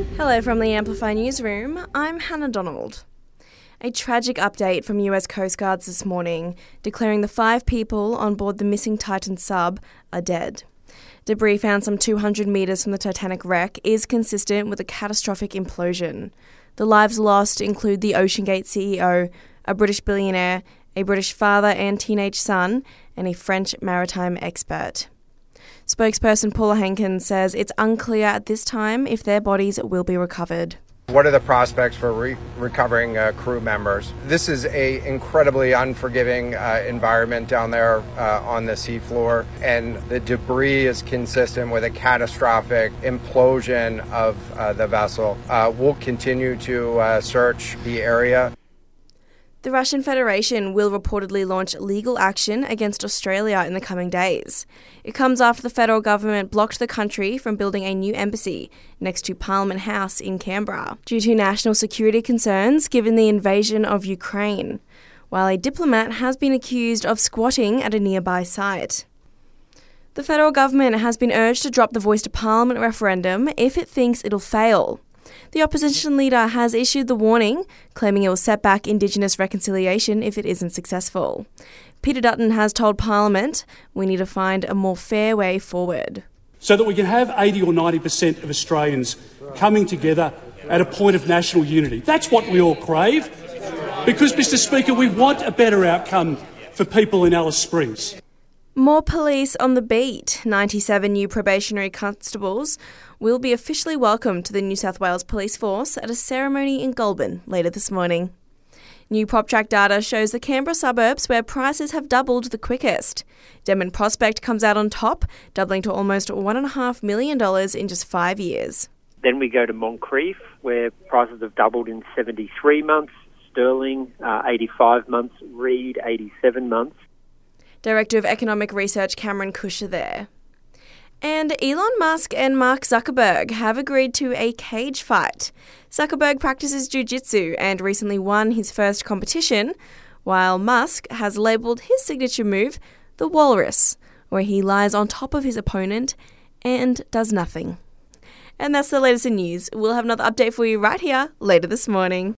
Hello from the Amplify Newsroom. I'm Hannah Donald. A tragic update from US Coast Guards this morning, declaring the five people on board the missing Titan sub are dead. Debris found some 200 metres from the Titanic wreck is consistent with a catastrophic implosion. The lives lost include the OceanGate CEO, a British billionaire, a British father and teenage son, and a French maritime expert. Spokesperson Paula Hankins says it's unclear at this time if their bodies will be recovered. What are the prospects for re- recovering uh, crew members? This is a incredibly unforgiving uh, environment down there uh, on the seafloor, and the debris is consistent with a catastrophic implosion of uh, the vessel. Uh, we'll continue to uh, search the area. The Russian Federation will reportedly launch legal action against Australia in the coming days. It comes after the federal government blocked the country from building a new embassy next to Parliament House in Canberra due to national security concerns given the invasion of Ukraine, while a diplomat has been accused of squatting at a nearby site. The federal government has been urged to drop the Voice to Parliament referendum if it thinks it'll fail. The opposition leader has issued the warning, claiming it will set back Indigenous reconciliation if it isn't successful. Peter Dutton has told Parliament we need to find a more fair way forward. So that we can have 80 or 90% of Australians coming together at a point of national unity. That's what we all crave. Because, Mr. Speaker, we want a better outcome for people in Alice Springs. More police on the beat. 97 new probationary constables will be officially welcomed to the New South Wales Police Force at a ceremony in Goulburn later this morning. New PropTrack data shows the Canberra suburbs where prices have doubled the quickest. Denman Prospect comes out on top, doubling to almost $1.5 million in just five years. Then we go to Moncrieff, where prices have doubled in 73 months, Stirling uh, 85 months, Reid, 87 months. Director of Economic Research Cameron Kusher there. And Elon Musk and Mark Zuckerberg have agreed to a cage fight. Zuckerberg practices jiu-jitsu and recently won his first competition, while Musk has labelled his signature move the walrus, where he lies on top of his opponent and does nothing. And that's the latest in news. We'll have another update for you right here later this morning.